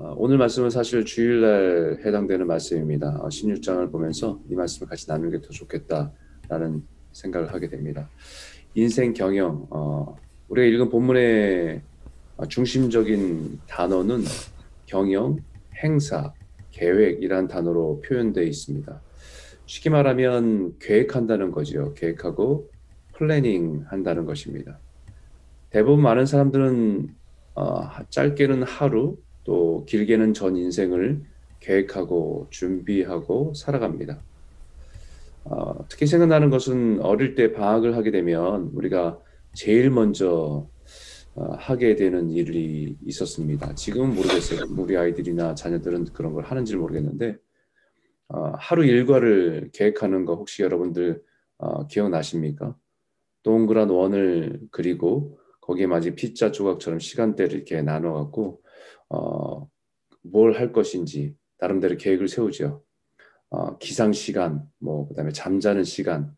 어, 오늘 말씀은 사실 주일날 해당되는 말씀입니다. 16장을 어, 보면서 이 말씀을 같이 나누는 게 더 좋겠다라는 생각을 하게 됩니다. 인생 경영, 어, 우리가 읽은 본문의 중심적인 단어는 경영, 행사, 계획이란 단어로 표현되어 있습니다. 쉽게 말하면 계획한다는 거죠. 계획하고 planning 한다는 것입니다. 대부분 많은 사람들은 어, 짧게는 하루, 또 길게는 전 인생을 계획하고 준비하고 살아갑니다. 어, 특히 생각나는 것은 어릴 때 방학을 하게 되면 우리가 제일 먼저 어, 하게 되는 일이 있었습니다. 지금은 모르겠어요. 우리 아이들이나 자녀들은 그런 걸 하는지 모르겠는데 어, 하루 일과를 계획하는 거 혹시 여러분들 어, 기억나십니까? 동그란 원을 그리고 거기에 마치 피자 조각처럼 시간대를 이렇게 나눠 갖고 어, 뭘 할 것인지 나름대로 계획을 세우죠. 어, 기상 시간, 뭐 그다음에 잠자는 시간,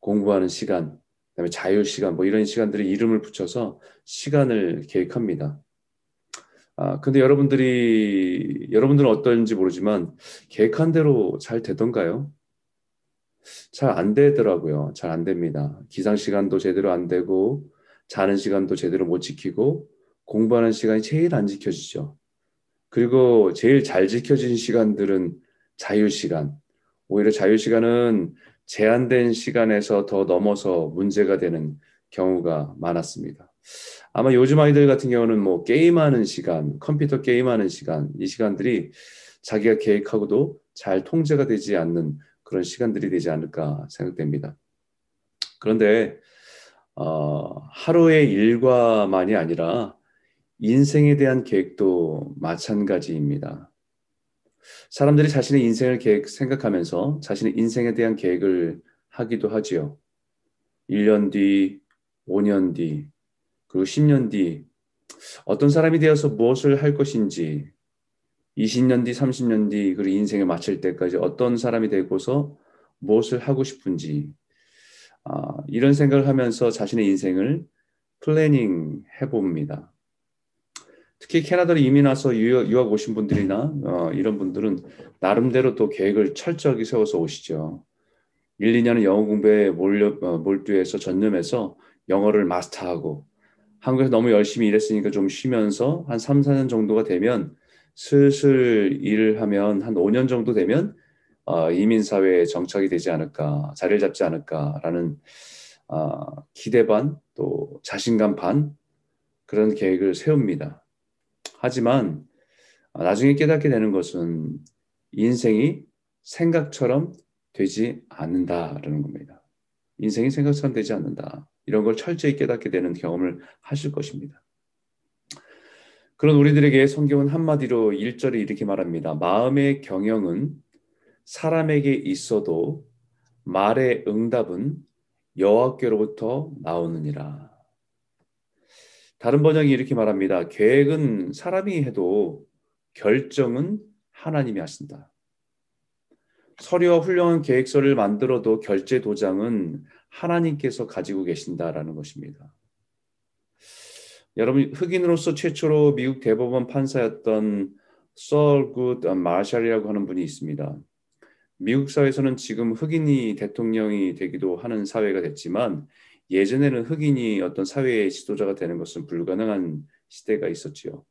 공부하는 시간, 그다음에 자유 시간, 뭐 이런 시간들이 이름을 붙여서 시간을 계획합니다. 아, 근데 여러분들이 여러분들은 어떤지 모르지만 계획한 대로 잘 되던가요? 잘 안 되더라고요. 잘 안 됩니다. 기상 시간도 제대로 안 되고 자는 시간도 제대로 못 지키고 공부하는 시간이 제일 안 지켜지죠. 그리고 제일 잘 지켜진 시간들은 자유 시간. 오히려 자유 시간은 제한된 시간에서 더 넘어서 문제가 되는 경우가 많았습니다. 아마 요즘 아이들 같은 경우는 뭐 게임하는 시간, 컴퓨터 게임하는 시간, 이 시간들이 자기가 계획하고도 잘 통제가 되지 않는 그런 시간들이 되지 않을까 생각됩니다. 그런데 어, 하루의 일과만이 아니라 인생에 대한 계획도 마찬가지입니다. 사람들이 자신의 인생을 계획 생각하면서 자신의 인생에 대한 계획을 하기도 하지요. 1년 뒤, 5년 뒤, 그리고 10년 뒤 어떤 사람이 되어서 무엇을 할 것인지 20년 뒤, 30년 뒤 그리고 인생에 마칠 때까지 어떤 사람이 되고서 무엇을 하고 싶은지 아, 이런 생각을 하면서 자신의 인생을 planning 해봅니다. 특히 캐나다로 이민 와서 유학, 유학 오신 분들이나 어, 이런 분들은 나름대로 또 계획을 철저하게 세워서 오시죠. 1, 2년은 영어 공부에 몰려, 어, 몰두해서 전념해서 영어를 마스터하고 한국에서 너무 열심히 일했으니까 좀 쉬면서 한 3, 4년 정도가 되면 슬슬 일을 하면 한 5년 정도 되면 어, 이민 사회에 정착이 되지 않을까, 자리를 잡지 않을까라는 어, 기대 반 또 자신감 반 그런 계획을 세웁니다. 하지만 어, 나중에 깨닫게 되는 것은 인생이 생각처럼 되지 않는다라는 겁니다. 인생이 생각처럼 되지 않는다. 이런 걸 철저히 깨닫게 되는 경험을 하실 것입니다. 그런 우리들에게 성경은 한마디로 1절에 이렇게 말합니다. 마음의 경영은 사람에게 있어도 말의 응답은 여호와께로부터 나오느니라. 다른 번역이 이렇게 말합니다. 계획은 사람이 해도 결정은 하나님이 하신다. 서류와 훌륭한 계획서를 만들어도 결제 도장은 하나님께서 가지고 계신다라는 것입니다. 여러분 흑인으로서 최초로 미국 대법원 판사였던 썰굿 마샬이라고 하는 분이 있습니다. 미국 사회에서는 지금 흑인이 대통령이 되기도 하는 사회가 됐지만 예전에는 흑인이 어떤 사회의 지도자가 되는 것은 불가능한 시대가 있었지요.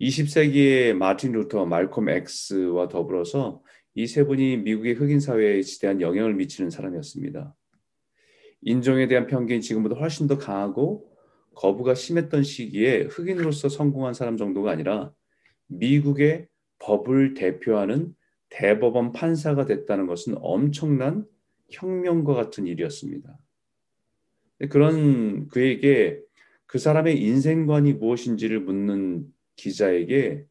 20세기의 마틴 루터, 말콤 X와 더불어서 이 세 분이 미국의 흑인 사회에 지대한 영향을 미치는 사람이었습니다. 인종에 대한 편견이 지금보다 훨씬 더 강하고 거부가 심했던 시기에 흑인으로서 성공한 사람 정도가 아니라 미국의 법을 대표하는 대법원 판사가 됐다는 것은 엄청난 혁명과 같은 일이었습니다. 그런 그에게 그 사람의 인생관이 무엇인지를 묻는 기자에게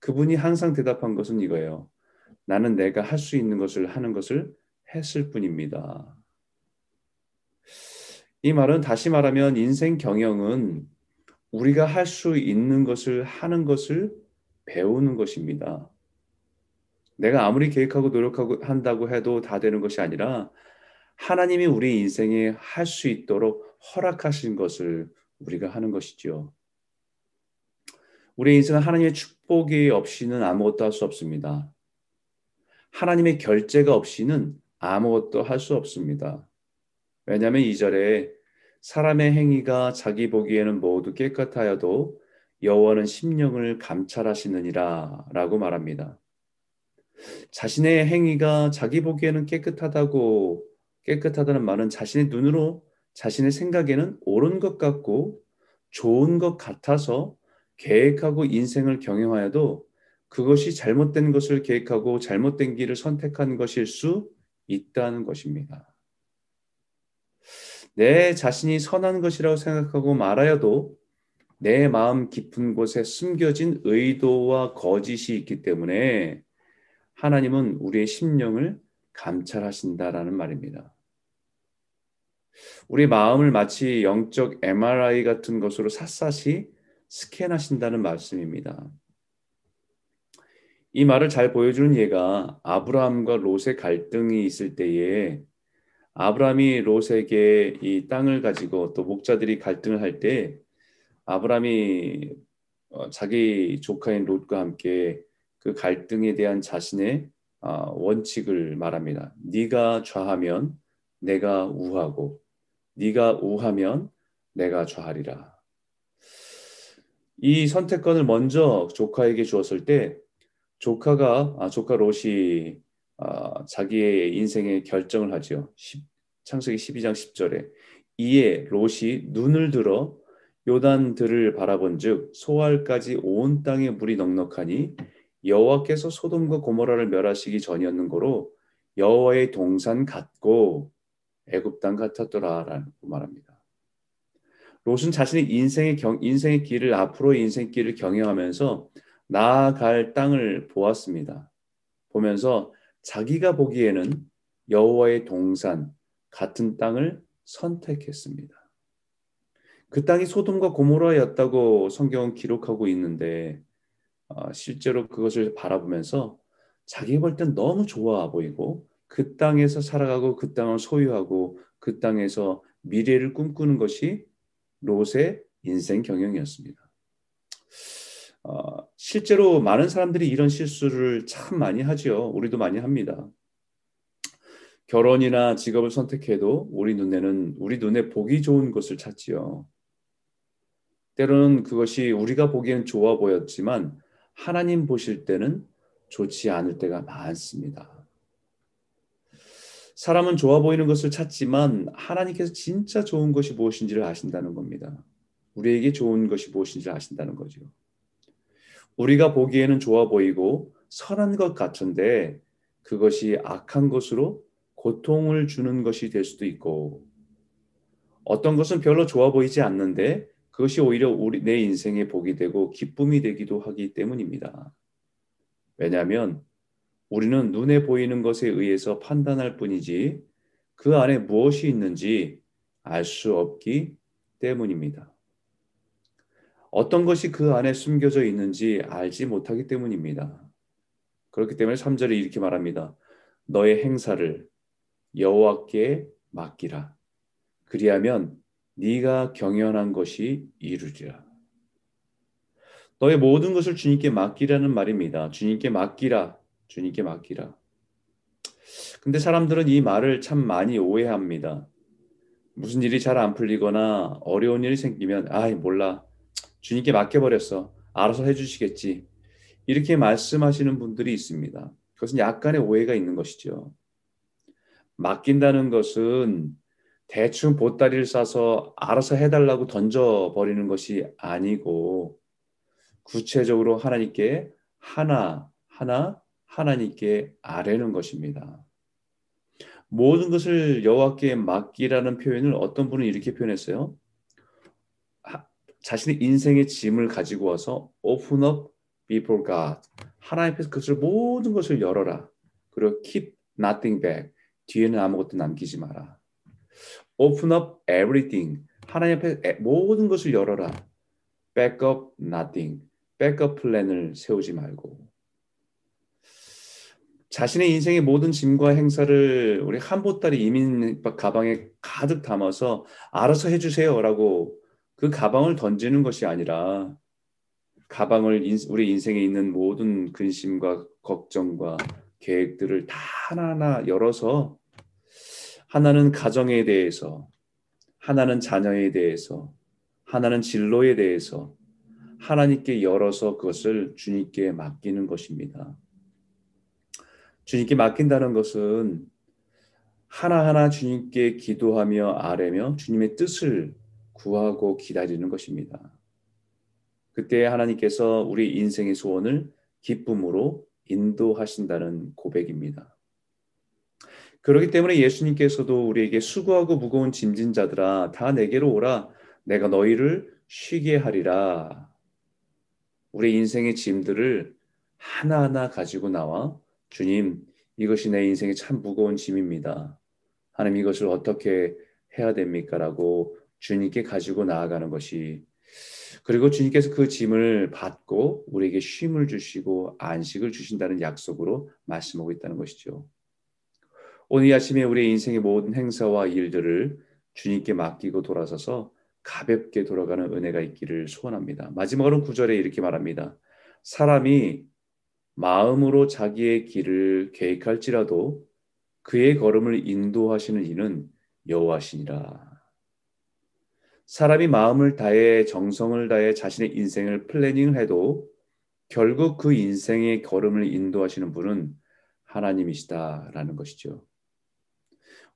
그분이 항상 대답한 것은 이거예요. 나는 내가 할 수 있는 것을 하는 것을 했을 뿐입니다. 이 말은 다시 말하면 인생 경영은 우리가 할 수 있는 것을 하는 것을 배우는 것입니다. 내가 아무리 계획하고 노력하고 한다고 해도 다 되는 것이 아니라 하나님이 우리 인생에 할 수 있도록 허락하신 것을 우리가 하는 것이죠. 우리 인생은 하나님의 축복이 없이는 아무것도 할 수 없습니다. 하나님의 결제가 없이는 아무것도 할 수 없습니다. 왜냐하면 이절에 사람의 행위가 자기 보기에는 모두 깨끗하여도 여호와는 심령을 감찰하시느니라 라고 말합니다. 자신의 행위가 자기 보기에는 깨끗하다고 깨끗하다는 말은 자신의 눈으로 자신의 생각에는 옳은 것 같고 좋은 것 같아서 계획하고 인생을 경영하여도 그것이 잘못된 것을 계획하고 잘못된 길을 선택한 것일 수 있다는 것입니다. 내 자신이 선한 것이라고 생각하고 말하여도 내 마음 깊은 곳에 숨겨진 의도와 거짓이 있기 때문에 하나님은 우리의 심령을 감찰하신다라는 말입니다. 우리 마음을 마치 영적 MRI 같은 것으로 샅샅이 스캔하신다는 말씀입니다. 이 말을 잘 보여주는 예가 아브라함과 롯의 갈등이 있을 때에 아브라함이 롯에게 이 땅을 가지고 또 목자들이 갈등을 할 때 아브라함이 어, 자기 조카인 롯과 함께 그 갈등에 대한 자신의 어, 원칙을 말합니다. 네가 좌하면 내가 우하고 네가 우하면 내가 좌하리라. 이 선택권을 먼저 조카에게 주었을 때 조카가 아, 조카 롯이 아, 자기의 인생의 결정을 하지요. 10, 창세기 12장 10절에 이에 롯이 눈을 들어 요단들을 바라본즉 소알까지 온 땅에 물이 넉넉하니 여호와께서 소돔과 고모라를 멸하시기 전이었는 거로 여호와의 동산 같고 애굽 땅 같았더라라고 말합니다. 롯은 자신의 인생의 경, 인생의 길을 앞으로 인생 길을 경영하면서 나아갈 땅을 보았습니다. 보면서 자기가 보기에는 여호와의 동산 같은 땅을 선택했습니다. 그 땅이 소돔과 고모라였다고 성경은 기록하고 있는데 어, 실제로 그것을 바라보면서 자기 볼땐 너무 좋아 보이고 그 땅에서 살아가고 그 땅을 소유하고 그 땅에서 미래를 꿈꾸는 것이 롯의 인생 경영이었습니다. 어, 실제로 많은 사람들이 이런 실수를 참 많이 하지요. 우리도 많이 합니다. 결혼이나 직업을 선택해도 우리 눈에는 우리 눈에 보기 좋은 것을 찾지요. 때로는 그것이 우리가 보기엔 좋아 보였지만 하나님 보실 때는 좋지 않을 때가 많습니다. 사람은 좋아 보이는 것을 찾지만 하나님께서 진짜 좋은 것이 무엇인지를 아신다는 겁니다. 우리에게 좋은 것이 무엇인지 아신다는 거죠. 우리가 보기에는 좋아 보이고 선한 것 같은데 그것이 악한 것으로 고통을 주는 것이 될 수도 있고 어떤 것은 별로 좋아 보이지 않는데 그것이 오히려 우리 내 인생의 복이 되고 기쁨이 되기도 하기 때문입니다. 왜냐하면 우리는 눈에 보이는 것에 의해서 판단할 뿐이지 그 안에 무엇이 있는지 알 수 없기 때문입니다. 어떤 것이 그 안에 숨겨져 있는지 알지 못하기 때문입니다. 그렇기 때문에 3절에 이렇게 말합니다. 너의 행사를 여호와께 맡기라. 그리하면 네가 경연한 것이 이루리라. 너의 모든 것을 주님께 맡기라는 말입니다. 주님께 맡기라. 주님께 맡기라. 근데 사람들은 이 말을 참 많이 오해합니다. 무슨 일이 잘 안 풀리거나 어려운 일이 생기면 아이 몰라 주님께 맡겨버렸어 알아서 해주시겠지 이렇게 말씀하시는 분들이 있습니다. 그것은 약간의 오해가 있는 것이죠. 맡긴다는 것은 대충 보따리를 싸서 알아서 해달라고 던져버리는 것이 아니고 구체적으로 하나님께 하나 하나 하나님께 아뢰는 것입니다. 모든 것을 여호와께 맡기라는 표현을 어떤 분은 이렇게 표현했어요. 자신의 인생의 짐을 가지고 와서 open up before God. 하나님 앞에서 그것을 모든 것을 열어라. 그리고 keep nothing back. 뒤에는 아무것도 남기지 마라. open up everything. 하나님 앞에 모든 것을 열어라. back up nothing. 백업 플랜을 세우지 말고 자신의 인생의 모든 짐과 행사를 우리 한 보따리 이민 가방에 가득 담아서 알아서 해주세요라고 그 가방을 던지는 것이 아니라 가방을 우리 인생에 있는 모든 근심과 걱정과 계획들을 다 하나하나 열어서 하나는 가정에 대해서 하나는 자녀에 대해서 하나는 진로에 대해서 하나님께 열어서 그것을 주님께 맡기는 것입니다. 주님께 맡긴다는 것은 하나하나 주님께 기도하며 아뢰며 주님의 뜻을 구하고 기다리는 것입니다. 그때 하나님께서 우리 인생의 소원을 기쁨으로 인도하신다는 고백입니다. 그렇기 때문에 예수님께서도 우리에게 수고하고 무거운 짐진 자들아 다 내게로 오라 내가 너희를 쉬게 하리라. 우리 인생의 짐들을 하나하나 가지고 나와 주님 이것이 내 인생의 참 무거운 짐입니다. 하나님 이것을 어떻게 해야 됩니까? 라고 주님께 가지고 나아가는 것이 그리고 주님께서 그 짐을 받고 우리에게 쉼을 주시고 안식을 주신다는 약속으로 말씀하고 있다는 것이죠. 오늘 아침에 우리의 인생의 모든 행사와 일들을 주님께 맡기고 돌아서서 가볍게 돌아가는 은혜가 있기를 소원합니다. 마지막으로 구절에 이렇게 말합니다. 사람이 마음으로 자기의 길을 계획할지라도 그의 걸음을 인도하시는 이는 여호와시니라. 사람이 마음을 다해 정성을 다해 자신의 인생을 플래닝을 해도 결국 그 인생의 걸음을 인도하시는 분은 하나님이시다라는 것이죠.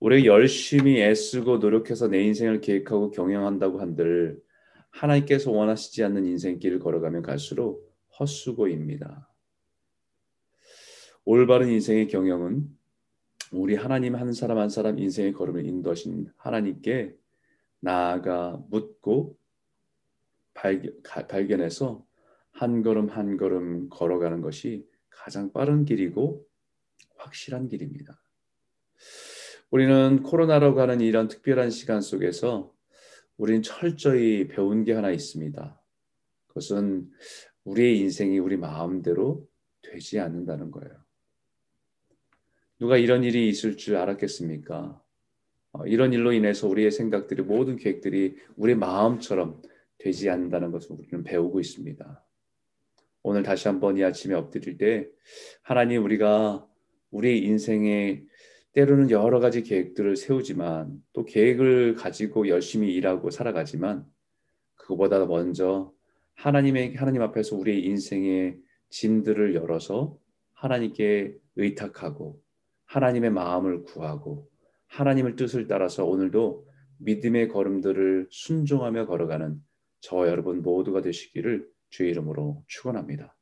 우리 열심히 애쓰고 노력해서 내 인생을 계획하고 경영한다고 한들 하나님께서 원하시지 않는 인생길을 걸어가면 갈수록 헛수고입니다. 올바른 인생의 경영은 우리 하나님 한 사람 한 사람 인생의 걸음을 인도하신 하나님께 나아가 묻고 발견, 발견 해서 한 걸음 한 걸음 걸어가는 것이 가장 빠른 길이고 확실한 길입니다. 우리는 코로나로 가는 이런 특별한 시간 속에서 우리는 철저히 배운 게 하나 있습니다. 그것은 우리의 인생이 우리 마음대로 되지 않는다는 거예요. 누가 이런 일이 있을 줄 알았겠습니까? 어, 이런 일로 인해서 우리의 생각들이 모든 계획들이 우리 마음처럼 되지 않는다는 것을 우리는 배우고 있습니다. 오늘 다시 한번 이 아침에 엎드릴 때 하나님 우리가 우리 인생에 때로는 여러 가지 계획들을 세우지만 또 계획을 가지고 열심히 일하고 살아가지만 그거보다 먼저 하나님의 하나님 앞에서 우리의 인생의 짐들을 열어서 하나님께 의탁하고 하나님의 마음을 구하고 하나님의 뜻을 따라서 오늘도 믿음의 걸음들을 순종하며 걸어가는 저 여러분 모두가 되시기를 주의 이름으로 축원합니다.